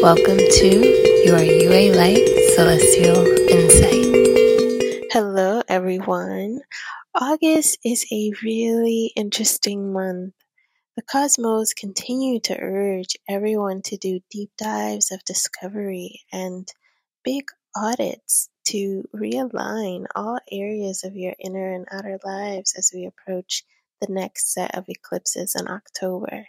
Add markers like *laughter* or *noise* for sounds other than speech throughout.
Welcome to your Yué Light Celestial Insight. Hello, everyone. August is a really interesting month. The cosmos continue to urge everyone to do deep dives of discovery and big audits to realign all areas of your inner and outer lives as we approach the next set of eclipses in October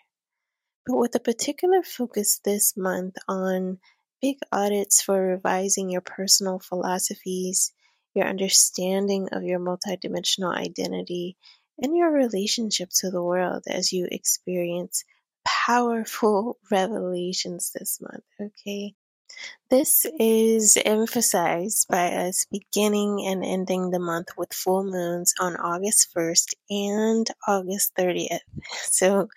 but with a particular focus this month on big audits for revising your personal philosophies, your understanding of your multidimensional identity, and your relationship to the world as you experience powerful *laughs* revelations this month. Okay. This is emphasized by us beginning and ending the month with full moons on August 1st and August 30th. *laughs* So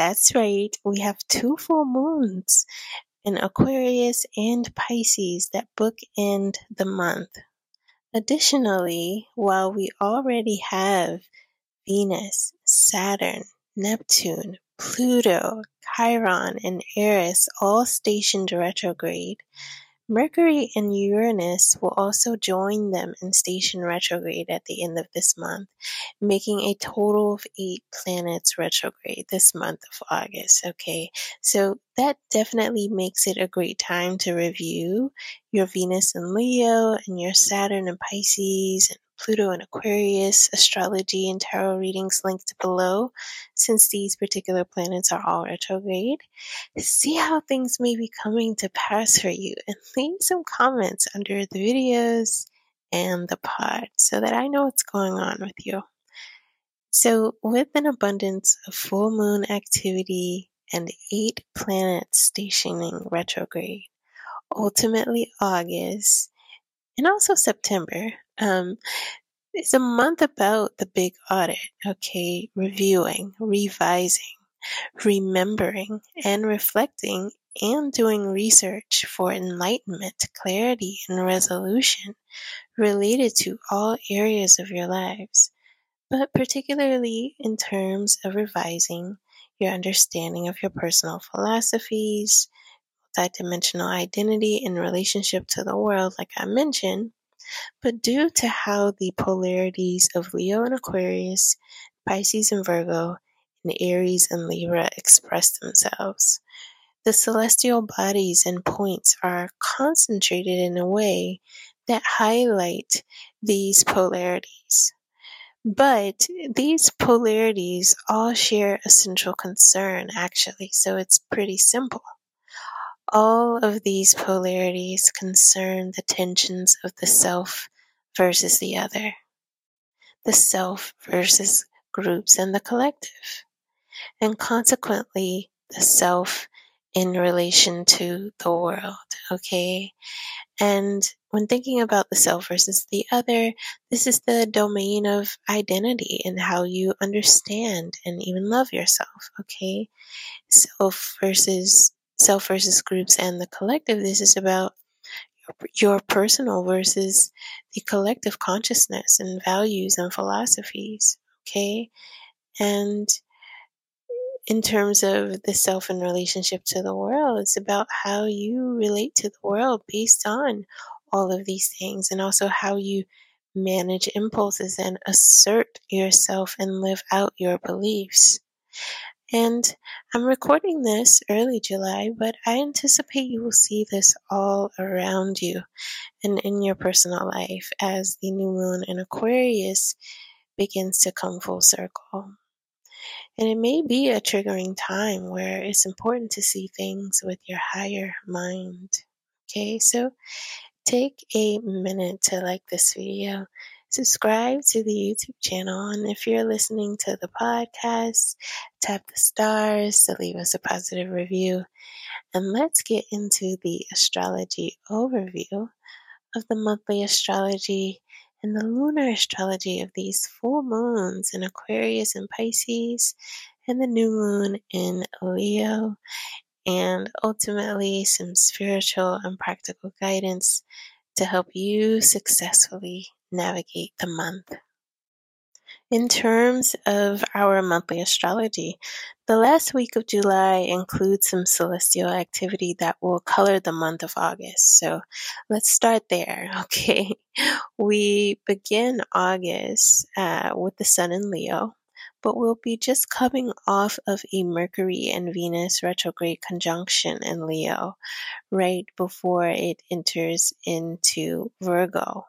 that's right, we have two full moons in Aquarius and Pisces that bookend the month. Additionally, while we already have Venus, Saturn, Neptune, Pluto, Chiron, and Eris all stationed retrograde, Mercury and Uranus will also join them in station retrograde at the end of this month, making a total of eight planets retrograde this month of August. Okay, so that definitely makes it a great time to review your Venus and Leo and your Saturn and Pisces and Pluto and Aquarius astrology and tarot readings linked below, since these particular planets are all retrograde. See how things may be coming to pass for you and *laughs* leave some comments under the videos and the pod so that I know what's going on with you. So, with an abundance of full moon activity and eight planets stationing retrograde, ultimately August, and also September, um, it's a month about the big audit, okay? Reviewing, revising, remembering, and reflecting, and doing research for enlightenment, clarity, and resolution related to all areas of your lives, but particularly in terms of revising your understanding of your personal philosophies, multidimensional identity in relationship to the world, like I mentioned, but due to how the polarities of Leo and Aquarius, Pisces and Virgo, and Aries and Libra express themselves, the celestial bodies and points are concentrated in a way that highlight these polarities. But these polarities all share a central concern, actually, so it's pretty simple. All of these polarities concern the tensions of the self versus the other, the self versus groups and the collective, and consequently the self in relation to the world. Okay. And when thinking about the self versus the other, this is the domain of identity and how you understand and even love yourself. Okay. Self versus self versus groups and the collective. This is about your personal versus the collective consciousness and values and philosophies. Okay. And in terms of the self and relationship to the world, it's about how you relate to the world based on all of these things and also how you manage impulses and assert yourself and live out your beliefs. And I'm recording this early July, but I anticipate you will see this all around you and in your personal life as the new moon in Aquarius begins to come full circle. And it may be a triggering time where it's important to see things with your higher mind. Okay, so take a minute to like this video subscribe to the YouTube channel. And if you're listening to the podcast, tap the stars to leave us a positive review. And let's get into the astrology overview of the monthly astrology and the lunar astrology of these full moons in Aquarius and Pisces, and the new moon in Leo, and ultimately some spiritual and practical guidance to help you successfully navigate the month. In terms of our monthly astrology, the last week of July includes some celestial activity that will color the month of August. So let's start there, *laughs* okay? We begin August uh, with the Sun in Leo, but we'll be just coming off of a Mercury and Venus retrograde conjunction in Leo right before it enters into Virgo.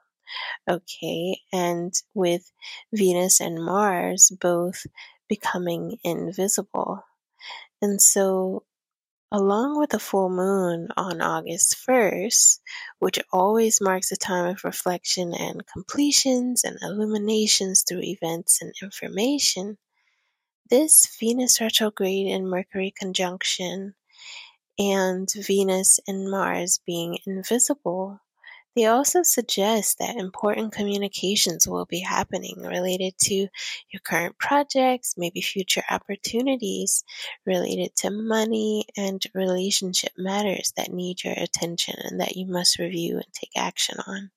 Okay, and with Venus and Mars both becoming invisible. And so, along with the full moon on August 1st, which always marks a time of reflection and completions and illuminations through events and information, this Venus retrograde and Mercury conjunction and Venus and Mars being invisible they also suggest that important communications will be happening related to your current projects, maybe future opportunities related to money and relationship matters that need your attention and that you must review and take action on.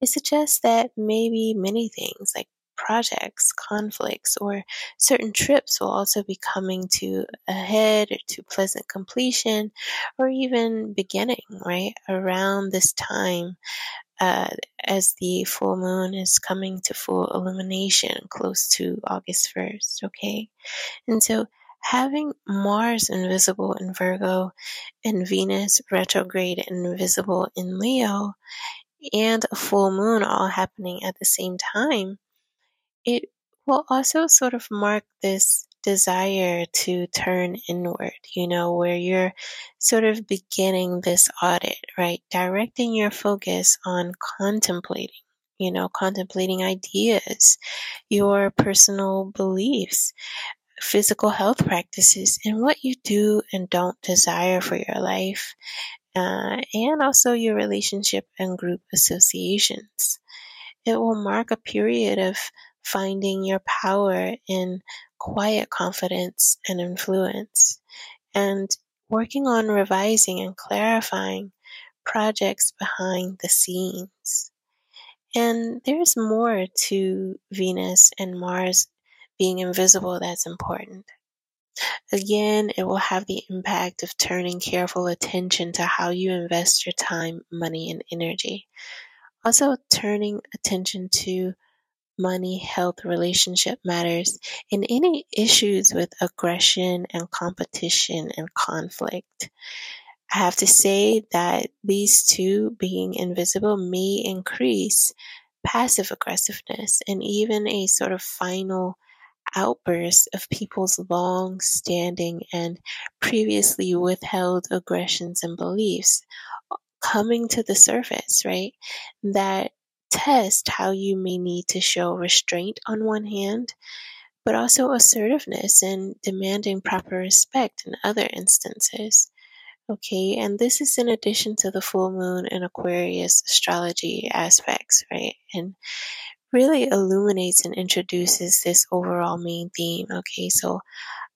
It suggests that maybe many things like projects, conflicts, or certain trips will also be coming to a head or to pleasant completion or even beginning, right? Around this time uh, as the full moon is coming to full illumination close to August 1st, okay? And so having Mars invisible in Virgo and Venus retrograde invisible in Leo and a full moon all happening at the same time it will also sort of mark this desire to turn inward, you know, where you're sort of beginning this audit, right? Directing your focus on contemplating, you know, contemplating ideas, your personal beliefs, physical health practices, and what you do and don't desire for your life, uh, and also your relationship and group associations. It will mark a period of finding your power in quiet confidence and influence, and working on revising and clarifying projects behind the scenes. And there's more to Venus and Mars being invisible that's important. Again, it will have the impact of turning careful attention to how you invest your time, money, and energy. Also, turning attention to money, health, relationship matters, and any issues with aggression and competition and conflict. I have to say that these two being invisible may increase passive aggressiveness and even a sort of final outburst of people's long standing and previously withheld aggressions and beliefs coming to the surface, right? That test how you may need to show restraint on one hand, but also assertiveness and demanding proper respect in other instances. Okay, and this is in addition to the full moon and Aquarius astrology aspects, right? And really illuminates and introduces this overall main theme. Okay, so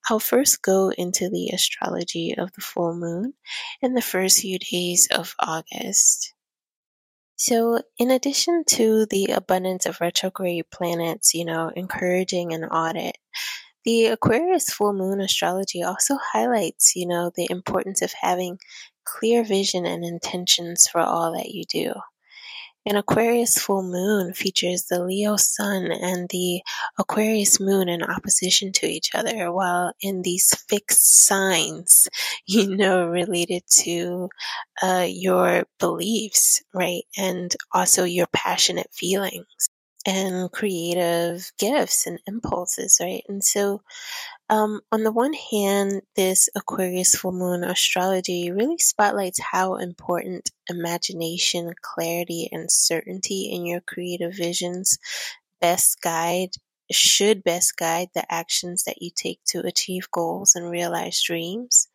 I'll first go into the astrology of the full moon in the first few days of August. So, in addition to the abundance of retrograde planets, you know, encouraging an audit, the Aquarius full moon astrology also highlights, you know, the importance of having clear vision and intentions for all that you do. An Aquarius full moon features the Leo sun and the Aquarius moon in opposition to each other, while in these fixed signs, *laughs* you know, related to uh, your beliefs, right? And also your passionate feelings and creative gifts and impulses, right? And so um, on the one hand, this Aquarius full moon astrology really spotlights how important imagination, clarity, and certainty in your creative visions best guide should best guide the actions that you take to achieve goals and realize dreams.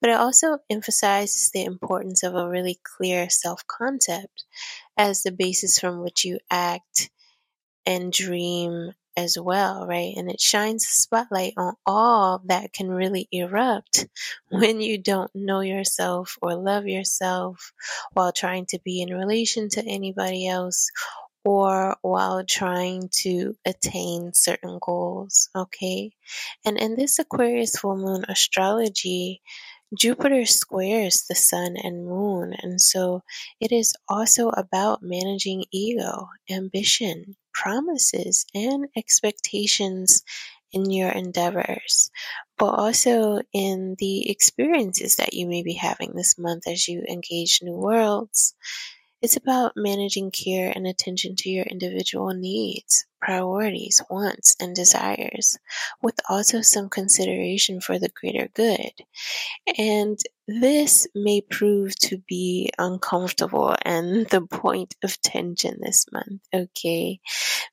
But it also emphasizes the importance of a really clear self concept as the basis from which you act and dream as well, right? And it shines a spotlight on all that can really erupt *laughs* when you don't know yourself or love yourself while trying to be in relation to anybody else or while trying to attain certain goals. Okay. And in this Aquarius full moon astrology, Jupiter squares the sun and moon. And so it is also about managing ego, ambition, promises, and expectations in your endeavors, but also in the experiences that you may be having this month as you engage new worlds. It's about managing care and attention to your individual needs, priorities, wants, and desires, with also some consideration for the greater good. And this may prove to be uncomfortable and *laughs* the point of tension this month, okay?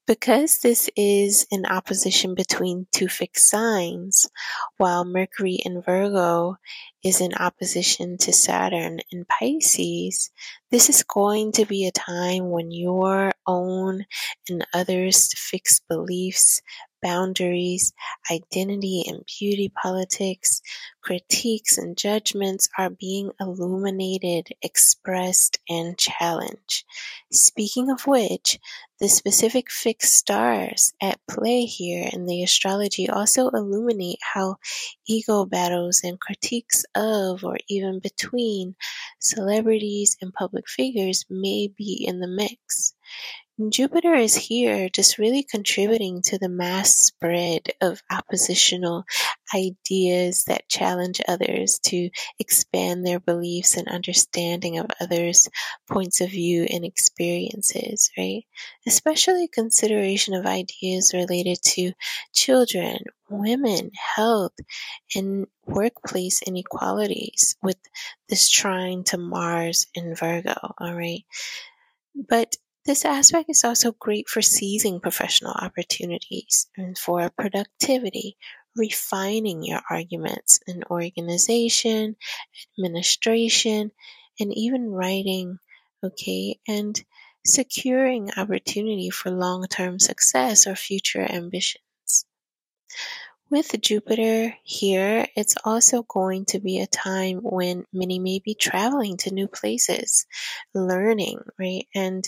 Because this is an opposition between two fixed signs, while Mercury in Virgo is in opposition to Saturn in Pisces, this is going to be a time when your own and others' fixed beliefs, boundaries, identity and beauty politics, critiques and judgments are being illuminated, expressed, and challenged. Speaking of which, the specific fixed stars at play here in the astrology also illuminate how ego battles and critiques of or even between celebrities and public figures may be in the mix. Jupiter is here just really contributing to the mass spread of oppositional ideas that challenge others to expand their beliefs and understanding of others' points of view and experiences, right? Especially consideration of ideas related to children, women, health, and workplace inequalities with this trine to Mars in Virgo, all right? But this aspect is also great for seizing professional opportunities and for productivity, refining your arguments in organization, administration, and even writing, okay, and securing opportunity for long term success or future ambitions. With Jupiter here, it's also going to be a time when many may be traveling to new places, learning, right? And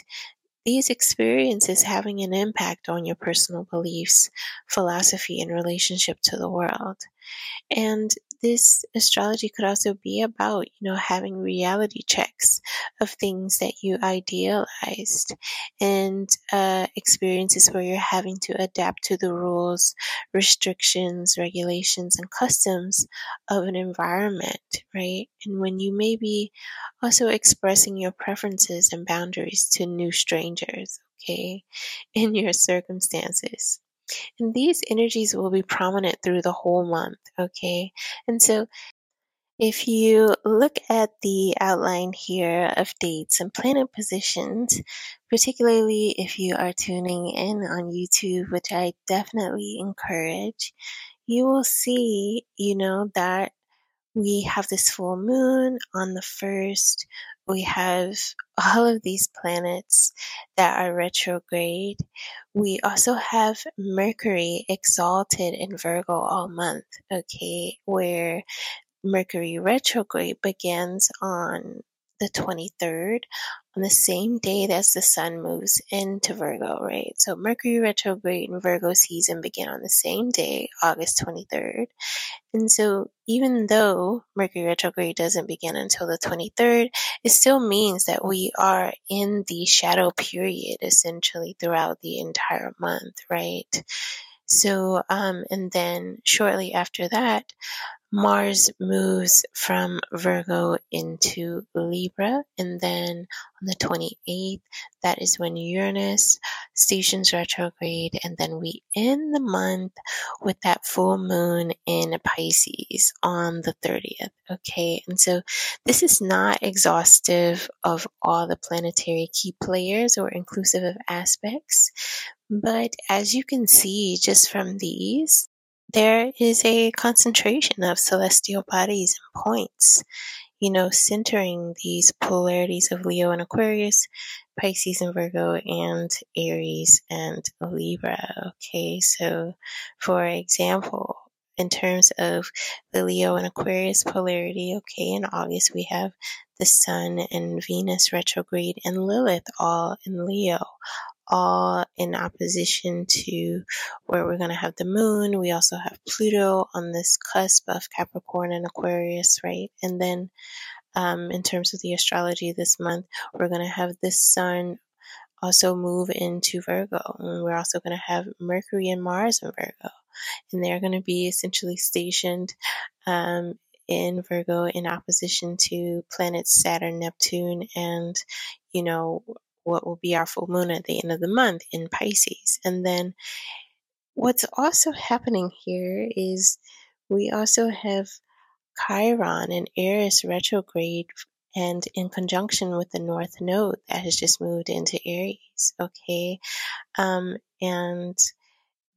these experiences having an impact on your personal beliefs, philosophy, and relationship to the world. And this astrology could also be about, you know, having reality checks of things that you idealized and uh, experiences where you're having to adapt to the rules, restrictions, regulations, and customs of an environment, right? And when you may be also expressing your preferences and boundaries to new strangers, okay, *laughs* in your circumstances. And these energies will be prominent through the whole month, okay? And so if you look at the outline here of dates and planet positions, particularly if you are tuning in on YouTube, which I definitely encourage, you will see, you know, that we have this full moon on the first. We have all of these planets that are retrograde. We also have Mercury exalted in Virgo all month, okay, where Mercury retrograde begins on the 23rd on the same day as the sun moves into Virgo, right? So Mercury retrograde and Virgo season begin on the same day, August 23rd. And so even though Mercury retrograde doesn't begin until the 23rd, it still means that we are in the shadow period essentially throughout the entire month, right? So, um, and then shortly after that, Mars moves from Virgo into Libra, and then on the 28th, that is when Uranus stations retrograde, and then we end the month with that full moon in Pisces on the 30th. Okay, and so this is not exhaustive of all the planetary key players or inclusive of aspects, but as you can see just from these, there is a concentration of celestial bodies and points, you know, centering these polarities of Leo and Aquarius, Pisces and Virgo, and Aries and Libra. Okay, so for example, in terms of the Leo and Aquarius polarity, okay, in August we have the Sun and Venus retrograde and Lilith all in Leo all in opposition to where we're going to have the moon. We also have Pluto on this cusp of Capricorn and Aquarius, right? And then um, in terms of the astrology this month, we're going to have this sun also move into Virgo. And we're also going to have Mercury and Mars in Virgo. And they're going to be essentially stationed um, in Virgo in opposition to planets Saturn, Neptune, and, you know, what will be our full moon at the end of the month in Pisces. And then what's also happening here is we also have Chiron and Eris retrograde and in conjunction with the North Node that has just moved into Aries. Okay. Um, and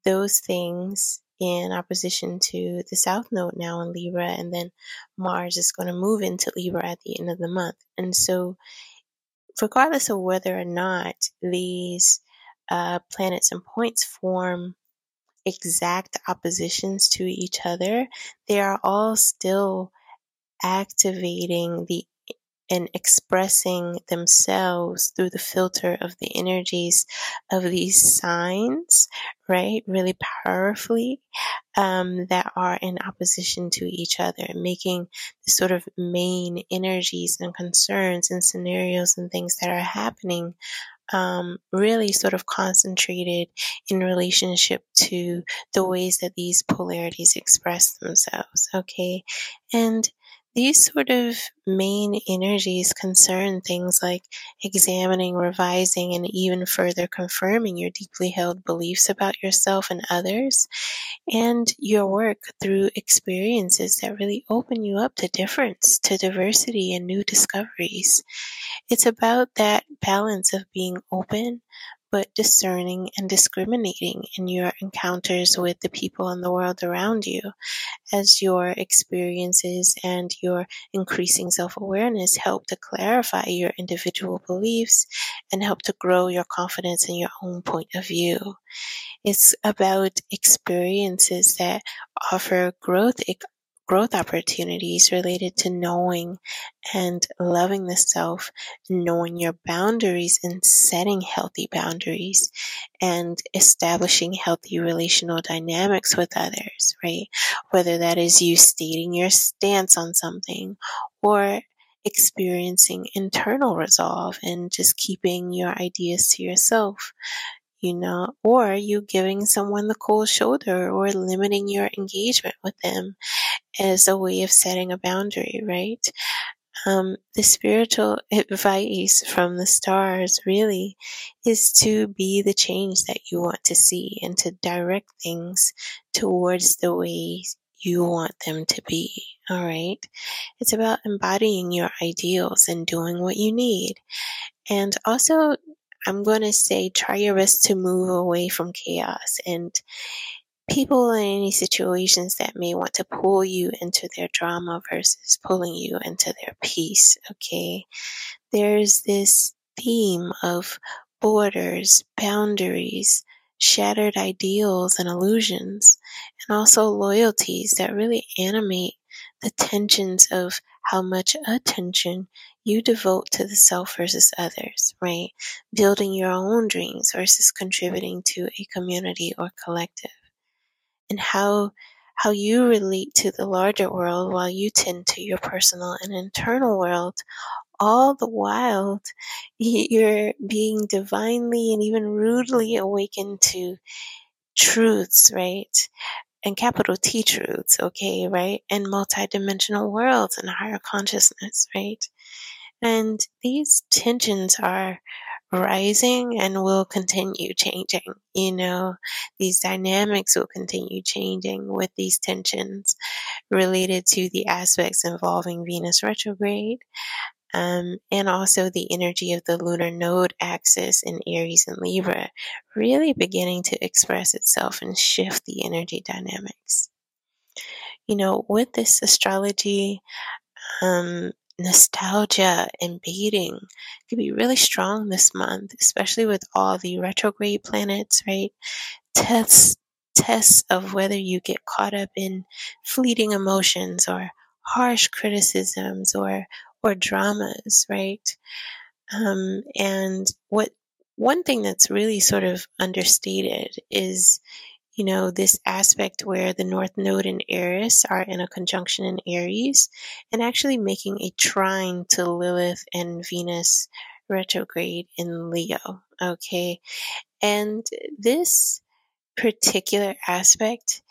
those things in opposition to the South Node now in Libra, and then Mars is going to move into Libra at the end of the month. And so, regardless of whether or not these uh, planets and points form exact oppositions to each other, they are all still activating the and expressing themselves through the filter of the energies of these signs, right? Really powerfully, um, that are in opposition to each other, making the sort of main energies and concerns and scenarios and things that are happening um, really sort of concentrated in relationship to the ways that these polarities express themselves. Okay. And these sort of main energies concern things like examining, revising, and even further confirming your deeply held beliefs about yourself and others, and your work through experiences that really open you up to difference, to diversity, and new discoveries. It's about that balance of being open, but discerning and discriminating in your encounters with the people in the world around you as your experiences and your increasing self awareness help to clarify your individual beliefs and help to grow your confidence in your own point of view. It's about experiences that offer growth growth opportunities related to knowing and loving the self, knowing your boundaries and setting healthy boundaries and establishing healthy relational dynamics with others, right? Whether that is you stating your stance on something or experiencing internal resolve and just keeping your ideas to yourself you know, or you giving someone the cold shoulder or limiting your engagement with them as a way of setting a boundary, right? Um, the spiritual advice from the stars really is to be the change that you want to see and to direct things towards the way you want them to be. All right. It's about embodying your ideals and doing what you need. And also, I'm going to say try your best to move away from chaos and people in any situations that may want to pull you into their drama versus pulling you into their peace. Okay. There's this theme of borders, boundaries, shattered ideals and illusions, and also loyalties that really animate the tensions of how much attention you devote to the self versus others, right? Building your own dreams versus contributing to a community or collective and how how you relate to the larger world while you tend to your personal and internal world all the while you're being divinely and even rudely awakened to truths right and capital T truths okay right and multidimensional worlds and higher consciousness right and these tensions are rising and will continue changing. You know, these dynamics will continue changing with these tensions related to the aspects involving Venus retrograde. Um, and also the energy of the lunar node axis in Aries and Libra really beginning to express itself and shift the energy dynamics. You know, with this astrology, um, nostalgia and beating could be really strong this month, especially with all the retrograde planets, right? Tests tests of whether you get caught up in fleeting emotions or harsh criticisms or or dramas, right? Um, and what one thing that's really sort of understated is you know, this aspect where the North Node and Eris are in a conjunction in Aries and actually making a trine to Lilith and Venus retrograde in Leo. Okay. And this particular aspect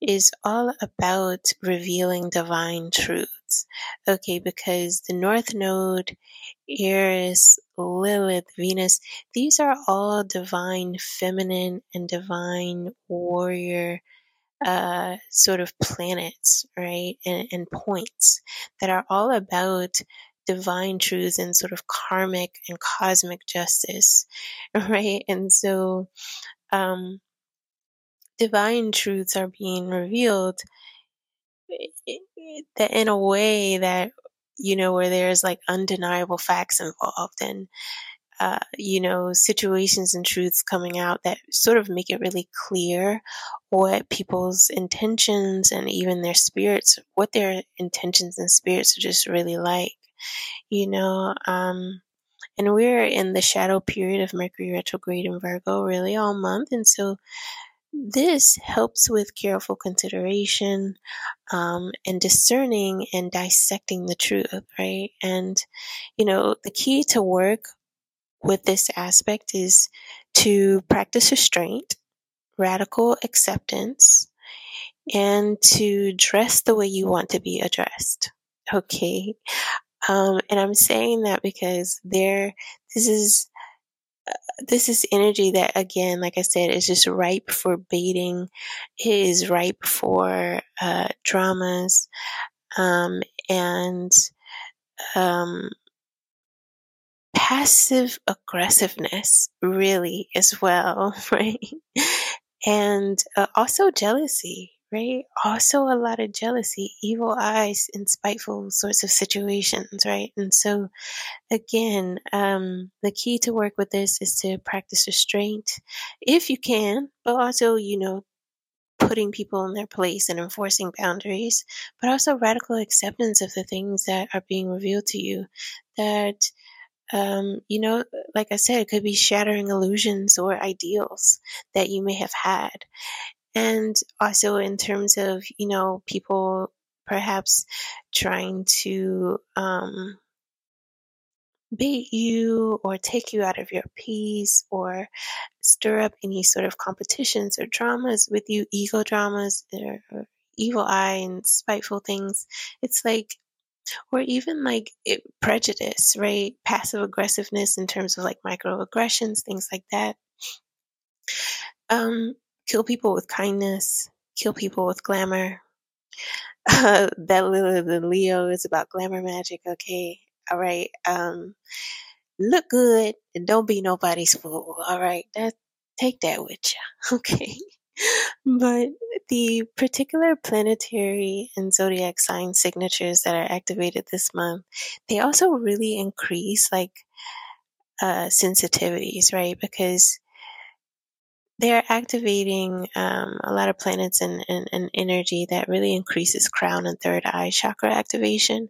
is all about revealing divine truths. Okay, because the North Node, Eris, Lilith, Venus, these are all divine feminine and divine warrior uh, sort of planets, right? And, and points that are all about divine truths and sort of karmic and cosmic justice, *laughs* right? And so, um, divine truths are being revealed that in a way that you know where there's like undeniable facts involved and uh, you know situations and truths coming out that sort of make it really clear what people's intentions and even their spirits what their intentions and spirits are just really like you know um and we're in the shadow period of mercury retrograde in virgo really all month and so this helps with careful consideration um, and discerning and dissecting the truth, right? And, you know, the key to work with this aspect is to practice restraint, radical acceptance, and to dress the way you want to be addressed. Okay. Um, and I'm saying that because there, this is this is energy that again like i said is just ripe for baiting it is ripe for uh, dramas. Um, and um, passive aggressiveness really as well *laughs* right? And uh, also jealousy right also a lot of jealousy evil eyes in spiteful sorts of situations right and so Again, um, the key to work with this is to practice restraint if you can, but also, you know, putting people in their place and enforcing boundaries, but also radical acceptance of the things that are being revealed to you that um, you know, like I said, it could be shattering illusions or ideals that you may have had. And also in terms of, you know, people perhaps trying to um, bait you or take you out of your peace or stir up any sort of competitions or dramas with you, ego dramas or, or evil eye and spiteful things. It's like, or even like it, prejudice, right? Passive aggressiveness in terms of like microaggressions, things like that. Um, kill people with kindness, kill people with glamour. *laughs* Uh, that Leo is about glamour magic, okay? All right. Um, look good and don't be nobody's fool. All right. That take that with you. *laughs* Okay. but the particular planetary and zodiac sign signatures that are activated this month, they also really increase like uh, sensitivities, right? Because they are activating um, a lot of planets and, and, and, energy that really increases crown and third eye chakra activation.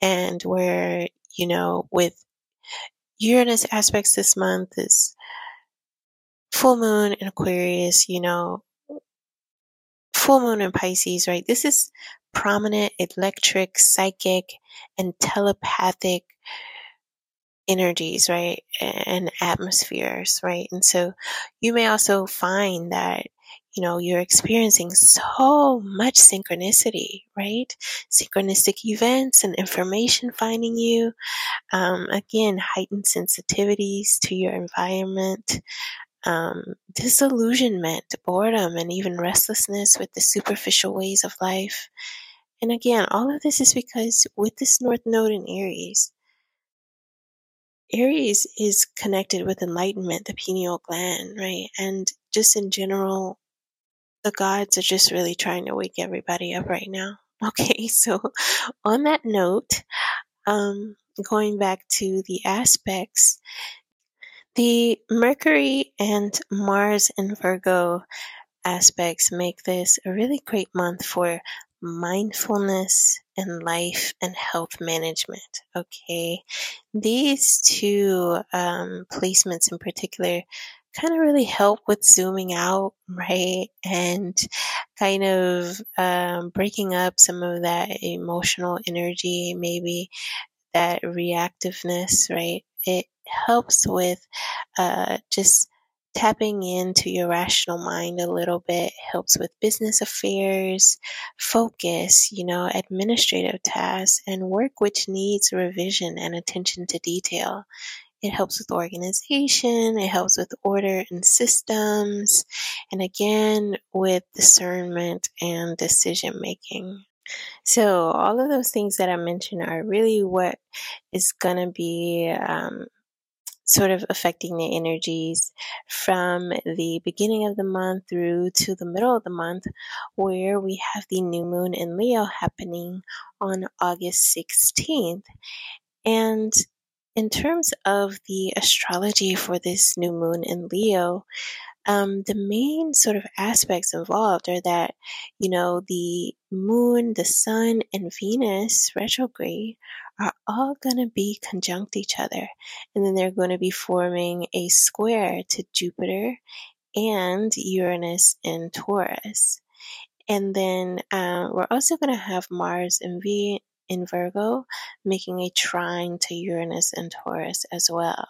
And where, you know, with Uranus aspects this month is full moon in Aquarius, you know, full moon in Pisces, right? This is prominent electric, psychic, and telepathic energies, right? And atmospheres, right? And so you may also find that, you know, you're experiencing so much synchronicity, right? Synchronistic events and information finding you. Um, again, heightened sensitivities to your environment. Um, disillusionment, boredom, and even restlessness with the superficial ways of life. And again, all of this is because with this North Node in Aries, Aries is connected with enlightenment, the pineal gland, right? And just in general, the gods are just really trying to wake everybody up right now. *laughs* Okay, so on that note, um, going back to the aspects, the Mercury and Mars in Virgo aspects make this a really great month for mindfulness and life and health management. Okay. These two um, placements in particular kind of really help with zooming out, right? And kind of um, breaking up some of that emotional energy, maybe that reactiveness, right? It helps with uh, just tapping into your rational mind a little bit helps with business affairs, focus, you know, administrative tasks, and work which needs revision and attention to detail. It helps with organization, it helps with order and systems, and again, with discernment and decision making. So, all of those things that I mentioned are really what is going to be um, sort of affecting the energies from the beginning of the month through to the middle of the month, where we have the new moon in Leo happening on August 16th. And in terms of the astrology for this new moon in Leo, um, the main sort of aspects involved are that, you know, the moon, the sun, and Venus retrograde are all going to be conjunct each other. And then they're going to be forming a square to Jupiter and Uranus in Taurus. And then uh, we're also going to have Mars in V in Virgo, making a trine to Uranus and Taurus as well.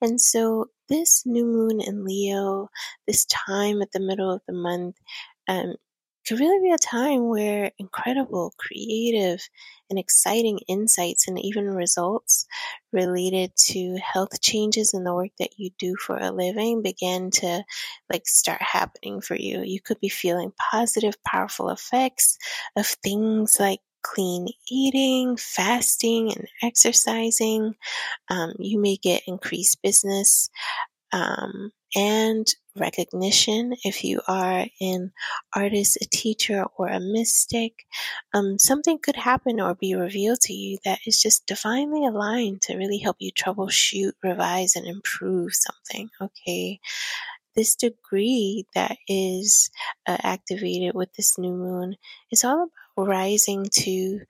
And so this new moon in Leo, this time at the middle of the month, um, could really be a time where incredible, creative, and exciting insights and even results related to health changes in the work that you do for a living begin to like start happening for you. You could be feeling positive, powerful effects of things like clean eating, fasting, and exercising. Um, you may get increased business um, and recognition if you are an artist, a teacher, or a mystic. Um, something could happen or be revealed to you that is just divinely aligned to really help you troubleshoot, revise, and improve something. Okay. This degree that is uh, activated with this new moon is all about rising to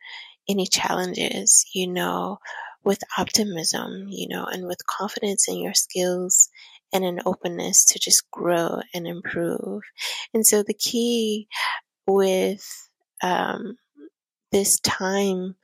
any challenges, you know, with optimism, you know, and with confidence in your skills and an openness to just grow and improve. And so the key with um, this time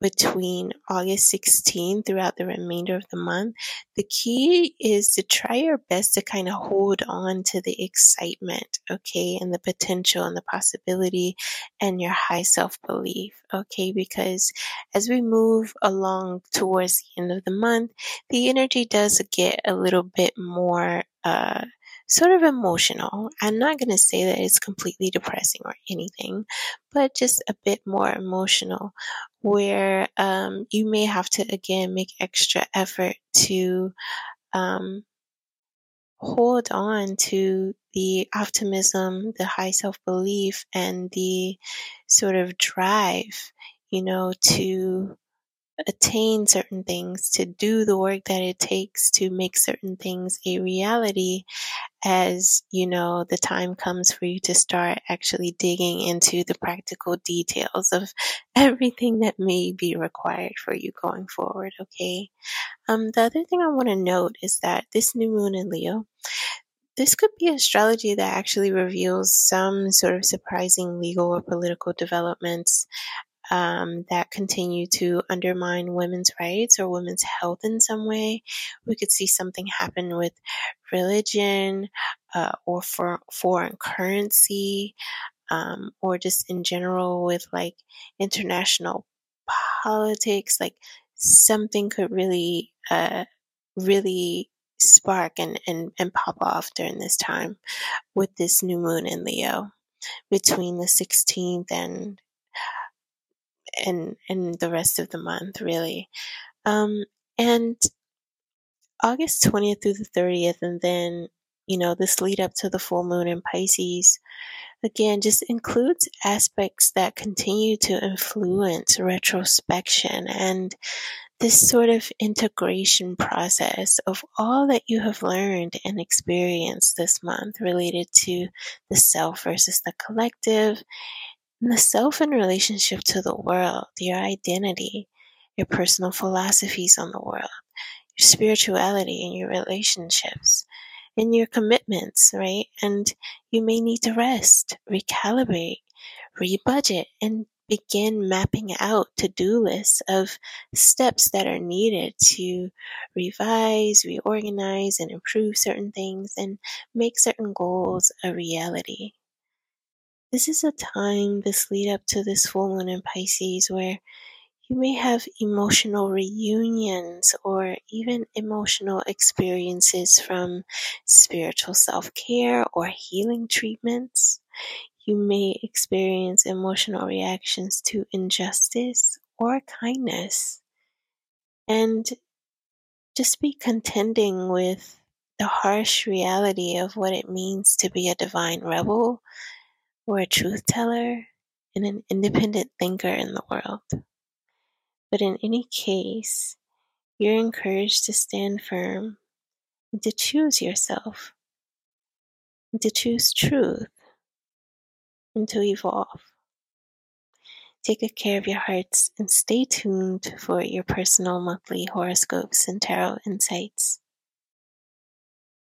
between August 16 throughout the remainder of the month, the key is to try your best to kind of hold on to the excitement, okay, and the potential and the possibility and your high self belief, okay, because as we move along towards the end of the month, the energy does get a little bit more, uh, sort of emotional. I'm not going to say that it's completely depressing or anything, but just a bit more emotional where um, you may have to again make extra effort to um, hold on to the optimism, the high self belief, and the sort of drive, you know, to attain certain things, to do the work that it takes to make certain things a reality as you know the time comes for you to start actually digging into the practical details of *laughs* everything that may be required for you going forward okay? Um, the other thing i want to note is that this new moon in leo this could be astrology that actually reveals some sort of surprising legal or political developments um, that continue to undermine women's rights or women's health in some way. We could see something happen with religion uh, or for foreign currency um, or just in general with like international politics. Like something could really, uh, really spark and, and, and pop off during this time with this new moon in Leo between the 16th and and and the rest of the month really. Um and august 20th through the 30th and then you know this lead up to the full moon in pisces again just includes aspects that continue to influence retrospection and this sort of integration process of all that you have learned and experienced this month related to the self versus the collective The self in relationship to the world, your identity, your personal philosophies on the world, your spirituality and your relationships, and your commitments, right? And you may need to rest, recalibrate, rebudget, and begin mapping out to do lists of steps that are needed to revise, reorganize, and improve certain things and make certain goals a reality. This is a time, this lead up to this full moon in Pisces, where you may have emotional reunions or even emotional experiences from spiritual self care or healing treatments you may experience emotional reactions to injustice or kindness. And just be contending with the harsh reality of what it means to be a divine rebel or a truth teller and an independent thinker in the world. But in any case, you're encouraged to stand firm and to choose yourself and to choose truth and to evolve. Take good care of your hearts and stay tuned for your personal monthly horoscopes and tarot insights.